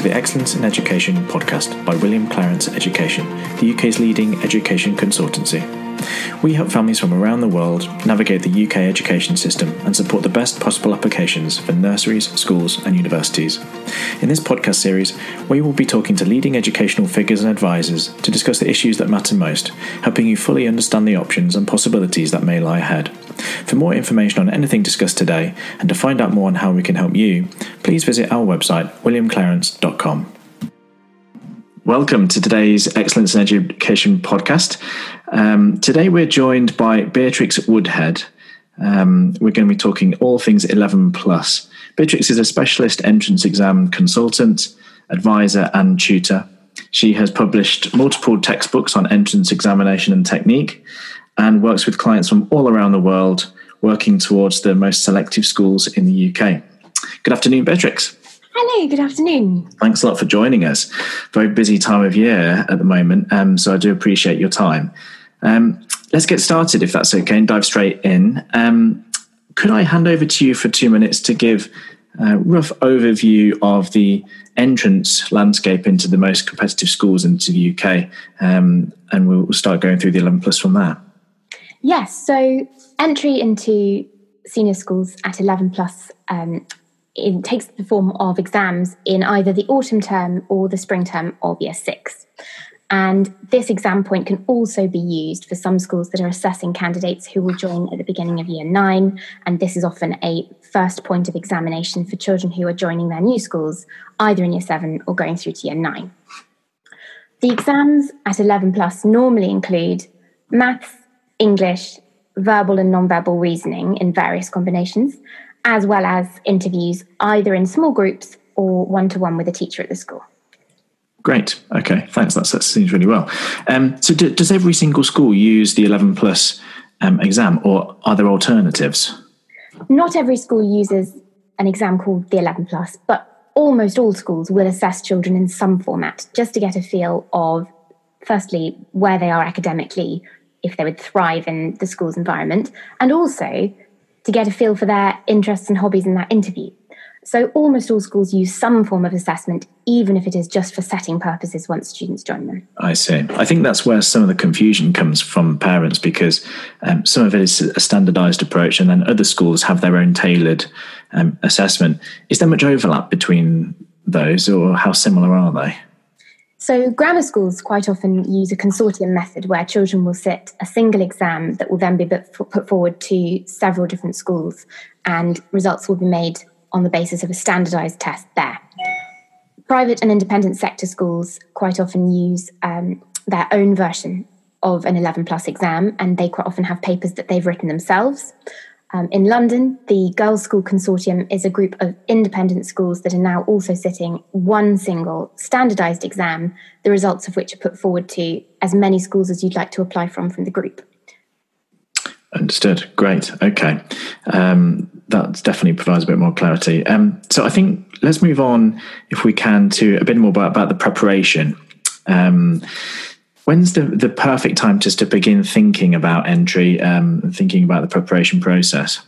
To the Excellence in Education podcast by William Clarence Education, the UK's leading education consultancy. We help families from around the world navigate the UK education system and support the best possible applications for nurseries, schools, and universities. In this podcast series, we will be talking to leading educational figures and advisors to discuss the issues that matter most, helping you fully understand the options and possibilities that may lie ahead. For more information on anything discussed today and to find out more on how we can help you, please visit our website, williamclarence.com. Welcome to today's Excellence in Education podcast. Um, today we're joined by Beatrix Woodhead. Um, we're going to be talking all things 11 plus. Beatrix is a specialist entrance exam consultant, advisor, and tutor. She has published multiple textbooks on entrance examination and technique and works with clients from all around the world, working towards the most selective schools in the UK. Good afternoon, Beatrix. Hello, good afternoon. Thanks a lot for joining us. Very busy time of year at the moment, um, so I do appreciate your time. Um, let's get started, if that's okay, and dive straight in. Um, could I hand over to you for two minutes to give a rough overview of the entrance landscape into the most competitive schools into the UK, um, and we'll start going through the 11 plus from there. Yes, so entry into senior schools at 11 plus um, it takes the form of exams in either the autumn term or the spring term of year six. And this exam point can also be used for some schools that are assessing candidates who will join at the beginning of year nine. And this is often a first point of examination for children who are joining their new schools, either in year seven or going through to year nine. The exams at 11 plus normally include maths, English, verbal and non-verbal reasoning in various combinations, as well as interviews either in small groups or one-to-one with a teacher at the school. Great. Okay. Thanks. That's, that seems really well. Um, so, do, does every single school use the 11 plus um, exam, or are there alternatives? Not every school uses an exam called the 11 plus, but almost all schools will assess children in some format just to get a feel of, firstly, where they are academically, if they would thrive in the school's environment, and also to get a feel for their interests and hobbies in that interview. So almost all schools use some form of assessment, even if it is just for setting purposes once students join them. I see. I think that's where some of the confusion comes from parents because um, some of it is a standardized approach and then other schools have their own tailored um, assessment. Is there much overlap between those or how similar are they? So, grammar schools quite often use a consortium method where children will sit a single exam that will then be put forward to several different schools, and results will be made on the basis of a standardized test there. Private and independent sector schools quite often use um, their own version of an 11 plus exam, and they quite often have papers that they've written themselves. Um, in London, the Girls' School Consortium is a group of independent schools that are now also sitting one single standardised exam, the results of which are put forward to as many schools as you'd like to apply from from the group. Understood. Great. Okay. Um, that definitely provides a bit more clarity. Um, so I think let's move on, if we can, to a bit more about, about the preparation. Um, when's the, the perfect time just to begin thinking about entry um, and thinking about the preparation process?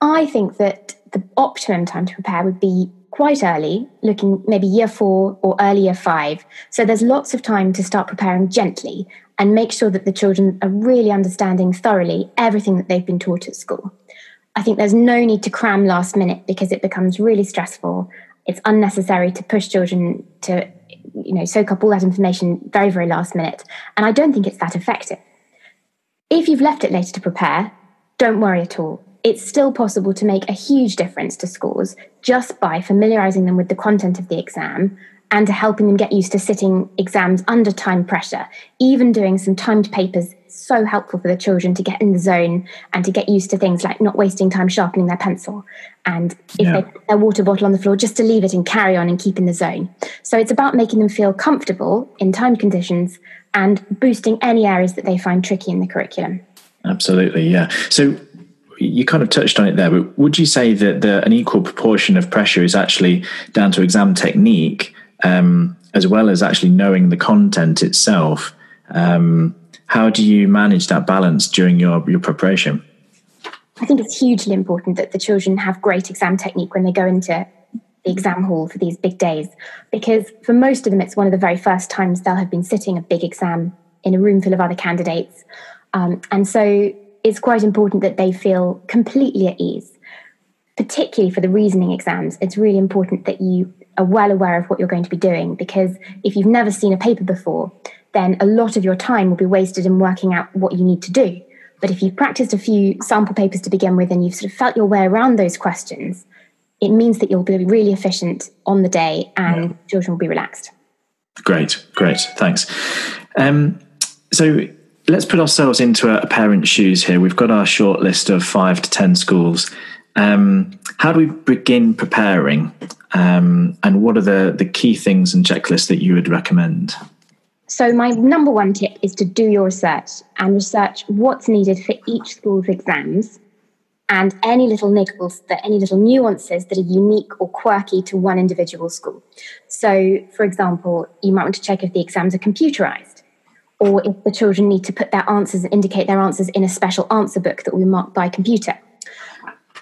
I think that the optimum time to prepare would be quite early, looking maybe year four or early year five. So there's lots of time to start preparing gently and make sure that the children are really understanding thoroughly everything that they've been taught at school. I think there's no need to cram last minute because it becomes really stressful. It's unnecessary to push children to you know soak up all that information very very last minute and i don't think it's that effective if you've left it later to prepare don't worry at all it's still possible to make a huge difference to scores just by familiarizing them with the content of the exam and to helping them get used to sitting exams under time pressure even doing some timed papers so helpful for the children to get in the zone and to get used to things like not wasting time sharpening their pencil. And if yeah. they put their water bottle on the floor, just to leave it and carry on and keep in the zone. So it's about making them feel comfortable in timed conditions and boosting any areas that they find tricky in the curriculum. Absolutely, yeah. So you kind of touched on it there, but would you say that the, an equal proportion of pressure is actually down to exam technique um, as well as actually knowing the content itself? Um, how do you manage that balance during your, your preparation? I think it's hugely important that the children have great exam technique when they go into the exam hall for these big days because for most of them it's one of the very first times they'll have been sitting a big exam in a room full of other candidates um, and so it's quite important that they feel completely at ease particularly for the reasoning exams it's really important that you are well aware of what you're going to be doing because if you've never seen a paper before then a lot of your time will be wasted in working out what you need to do but if you've practiced a few sample papers to begin with and you've sort of felt your way around those questions it means that you'll be really efficient on the day and yeah. children will be relaxed. Great, great, thanks. Um, so let's put ourselves into a, a parent's shoes here. We've got our short list of five to 10 schools. Um, how do we begin preparing? Um, and what are the, the key things and checklists that you would recommend? So, my number one tip is to do your research and research what's needed for each school's exams and any little niggles, that any little nuances that are unique or quirky to one individual school. So, for example, you might want to check if the exams are computerized, or if the children need to put their answers and indicate their answers in a special answer book that we mark by computer.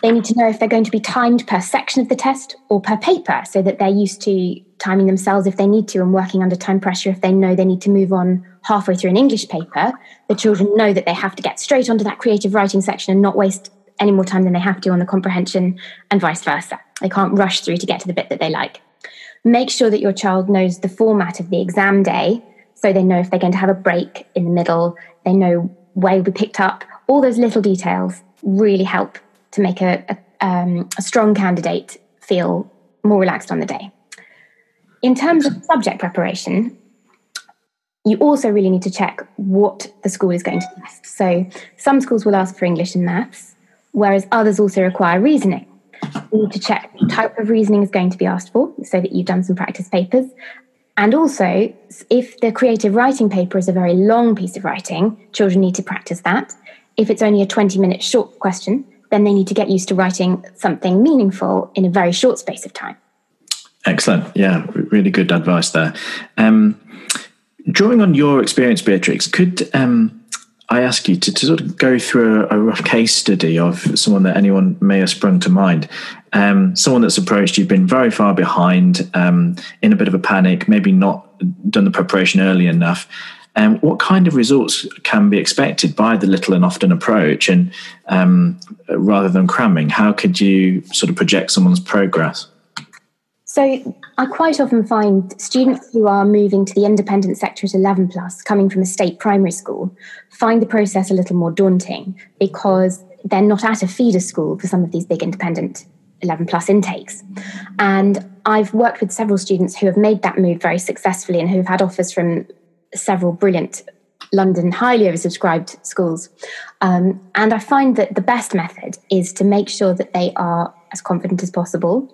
They need to know if they're going to be timed per section of the test or per paper so that they're used to timing themselves if they need to and working under time pressure if they know they need to move on halfway through an English paper. The children know that they have to get straight onto that creative writing section and not waste any more time than they have to on the comprehension and vice versa. They can't rush through to get to the bit that they like. Make sure that your child knows the format of the exam day so they know if they're going to have a break in the middle, they know where be picked up. All those little details really help to make a, a, um, a strong candidate feel more relaxed on the day. In terms of subject preparation, you also really need to check what the school is going to test. So, some schools will ask for English and maths, whereas others also require reasoning. You need to check type of reasoning is going to be asked for so that you've done some practice papers. And also, if the creative writing paper is a very long piece of writing, children need to practice that. If it's only a 20 minute short question, then they need to get used to writing something meaningful in a very short space of time. Excellent. Yeah, really good advice there. Um, drawing on your experience, Beatrix, could um, I ask you to, to sort of go through a, a, rough case study of someone that anyone may have sprung to mind. Um, someone that's approached you've been very far behind, um, in a bit of a panic, maybe not done the preparation early enough. Um, what kind of results can be expected by the little and often approach? And um, rather than cramming, how could you sort of project someone's progress? So I quite often find students who are moving to the independent sector at 11 plus, coming from a state primary school, find the process a little more daunting because they're not at a feeder school for some of these big independent 11 plus intakes. And I've worked with several students who have made that move very successfully and who have had offers from several brilliant London highly oversubscribed schools. Um, and I find that the best method is to make sure that they are as confident as possible,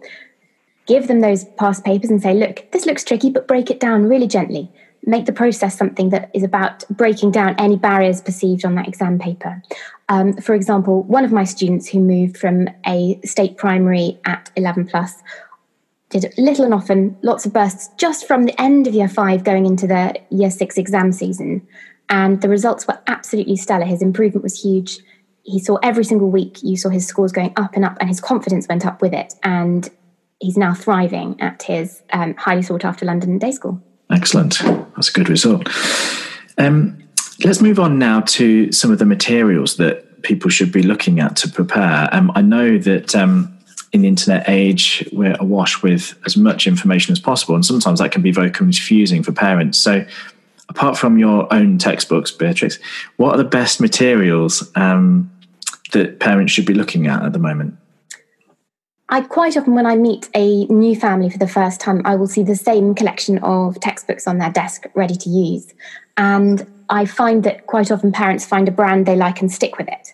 give them those past papers and say, look, this looks tricky, but break it down really gently. Make the process something that is about breaking down any barriers perceived on that exam paper. Um, for example, one of my students who moved from a state primary at 11 plus did little and often, lots of bursts just from the end of year five going into the year six exam season. And the results were absolutely stellar. His improvement was huge. He saw every single week, you saw his scores going up and up, and his confidence went up with it. And he's now thriving at his um, highly sought after London day school. Excellent. That's a good result. Um, let's move on now to some of the materials that people should be looking at to prepare. Um, I know that um, in the internet age, we're awash with as much information as possible, and sometimes that can be very confusing for parents. So, apart from your own textbooks, Beatrix, what are the best materials um, that parents should be looking at at the moment? I quite often, when I meet a new family for the first time, I will see the same collection of textbooks on their desk ready to use. And I find that quite often parents find a brand they like and stick with it.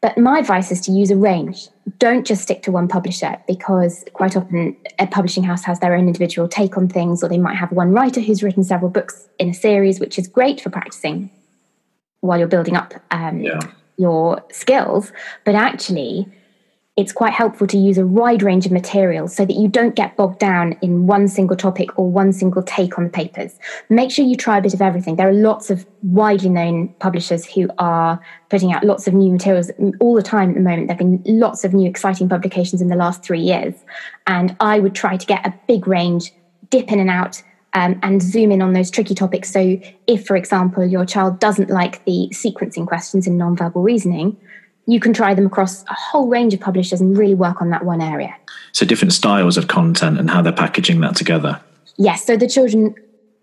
But my advice is to use a range. Don't just stick to one publisher because quite often a publishing house has their own individual take on things, or they might have one writer who's written several books in a series, which is great for practicing while you're building up um, yeah. your skills. But actually, it's quite helpful to use a wide range of materials so that you don't get bogged down in one single topic or one single take on the papers. Make sure you try a bit of everything. There are lots of widely known publishers who are putting out lots of new materials all the time at the moment. There have been lots of new exciting publications in the last three years. And I would try to get a big range, dip in and out. Um, and zoom in on those tricky topics. So, if, for example, your child doesn't like the sequencing questions in nonverbal reasoning, you can try them across a whole range of publishers and really work on that one area. So, different styles of content and how they're packaging that together. Yes. So, the children,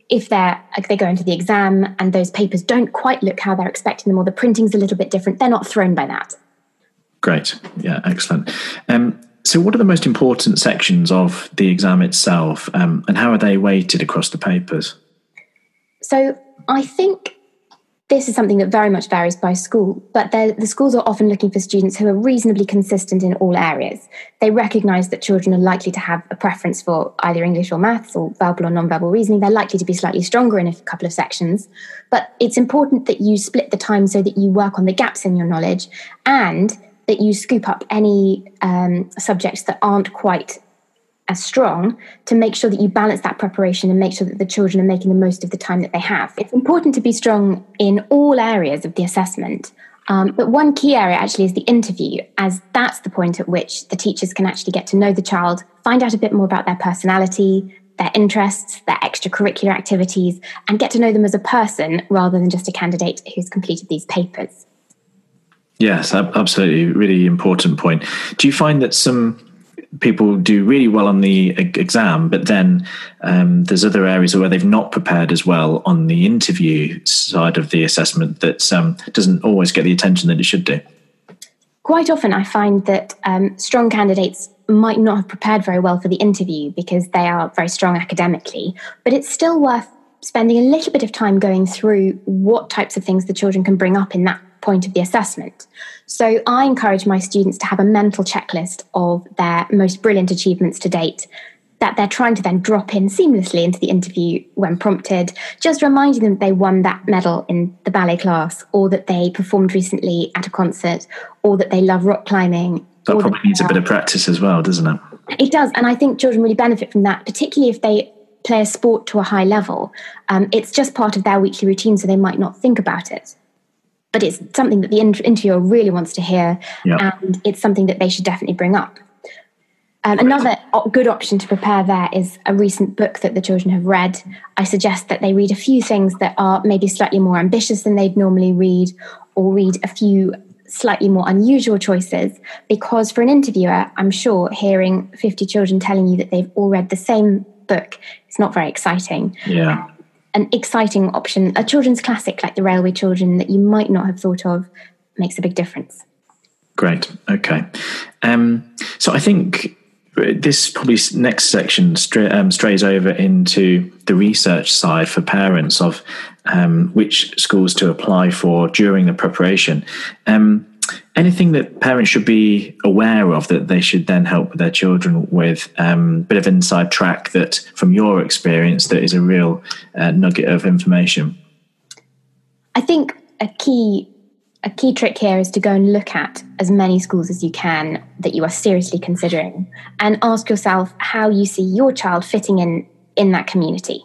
if they're like they go into the exam and those papers don't quite look how they're expecting them, or the printing's a little bit different, they're not thrown by that. Great. Yeah, excellent. Um, so, what are the most important sections of the exam itself, um, and how are they weighted across the papers? So, I think this is something that very much varies by school, but the schools are often looking for students who are reasonably consistent in all areas. They recognise that children are likely to have a preference for either English or maths or verbal or non-verbal reasoning. They're likely to be slightly stronger in a couple of sections, but it's important that you split the time so that you work on the gaps in your knowledge and that you scoop up any um, subjects that aren't quite as strong to make sure that you balance that preparation and make sure that the children are making the most of the time that they have. It's important to be strong in all areas of the assessment. Um, but one key area actually is the interview, as that's the point at which the teachers can actually get to know the child, find out a bit more about their personality, their interests, their extracurricular activities, and get to know them as a person rather than just a candidate who's completed these papers. Yes, absolutely. Really important point. Do you find that some people do really well on the exam, but then um, there's other areas where they've not prepared as well on the interview side of the assessment that um, doesn't always get the attention that it should do. Quite often, I find that um, strong candidates might not have prepared very well for the interview because they are very strong academically, but it's still worth spending a little bit of time going through what types of things the children can bring up in that point of the assessment. So I encourage my students to have a mental checklist of their most brilliant achievements to date that they're trying to then drop in seamlessly into the interview when prompted, just reminding them that they won that medal in the ballet class, or that they performed recently at a concert, or that they love rock climbing. That probably needs a bit of practice as well, doesn't it? It does. And I think children really benefit from that, particularly if they play a sport to a high level. Um, it's just part of their weekly routine, so they might not think about it but it's something that the interviewer really wants to hear, and it's something that they should definitely bring up. Um, another good option to prepare there is a recent book that the children have read. I suggest that they read a few things that are maybe slightly more ambitious than they'd normally read, or read a few slightly more unusual choices. Because for an interviewer, I'm sure hearing 50 children telling you that they've all read the same book is not very exciting. Yeah an exciting option, a children's classic like The Railway Children that you might not have thought of, makes a big difference. Great. Okay. Um, so I think this probably next section um, strays over into the research side for parents of um, which schools to apply for during the preparation. Um, anything that parents should be aware of that they should then help their children with? A um, bit of inside track that from your experience that is a real uh, nugget of information. I think a key a key trick here is to go and look at as many schools as you can that you are seriously considering and ask yourself how you see your child fitting in in that community.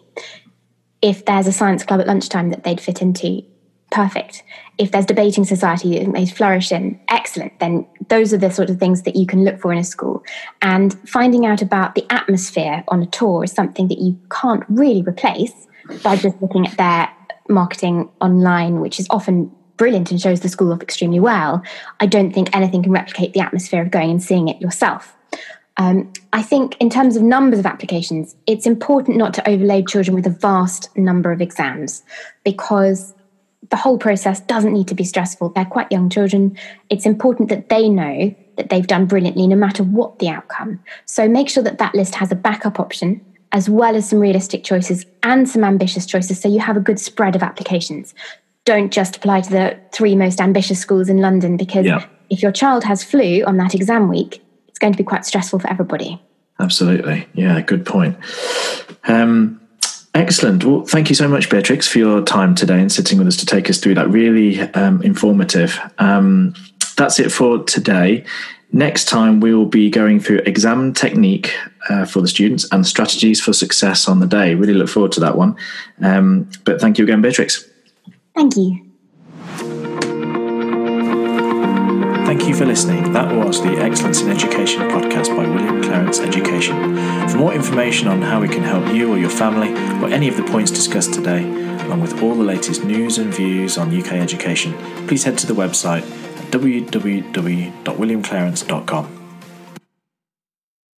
If there's a science club at lunchtime that they'd fit into perfect. If there's debating society that they flourish in, excellent. Then those are the sort of things that you can look for in a school. And finding out about the atmosphere on a tour is something that you can't really replace by just looking at their marketing online, which is often brilliant and shows the school off extremely well. I don't think anything can replicate the atmosphere of going and seeing it yourself. Um, I think, in terms of numbers of applications, it's important not to overload children with a vast number of exams because the whole process doesn't need to be stressful. They're quite young children. It's important that they know that they've done brilliantly no matter what the outcome. So make sure that that list has a backup option as well as some realistic choices and some ambitious choices so you have a good spread of applications. Don't just apply to the three most ambitious schools in London because yeah. if your child has flu on that exam week, it's going to be quite stressful for everybody. Absolutely. Yeah, good point. Um, Excellent. Well, thank you so much, Beatrix, for your time today and sitting with us to take us through that. Really um, informative. Um, that's it for today. Next time, we will be going through exam technique uh, for the students and strategies for success on the day. Really look forward to that one. Um, but thank you again, Beatrix. Thank you. You for listening. That was the Excellence in Education podcast by William Clarence Education. For more information on how we can help you or your family, or any of the points discussed today, along with all the latest news and views on UK education, please head to the website www.williamclarence.com.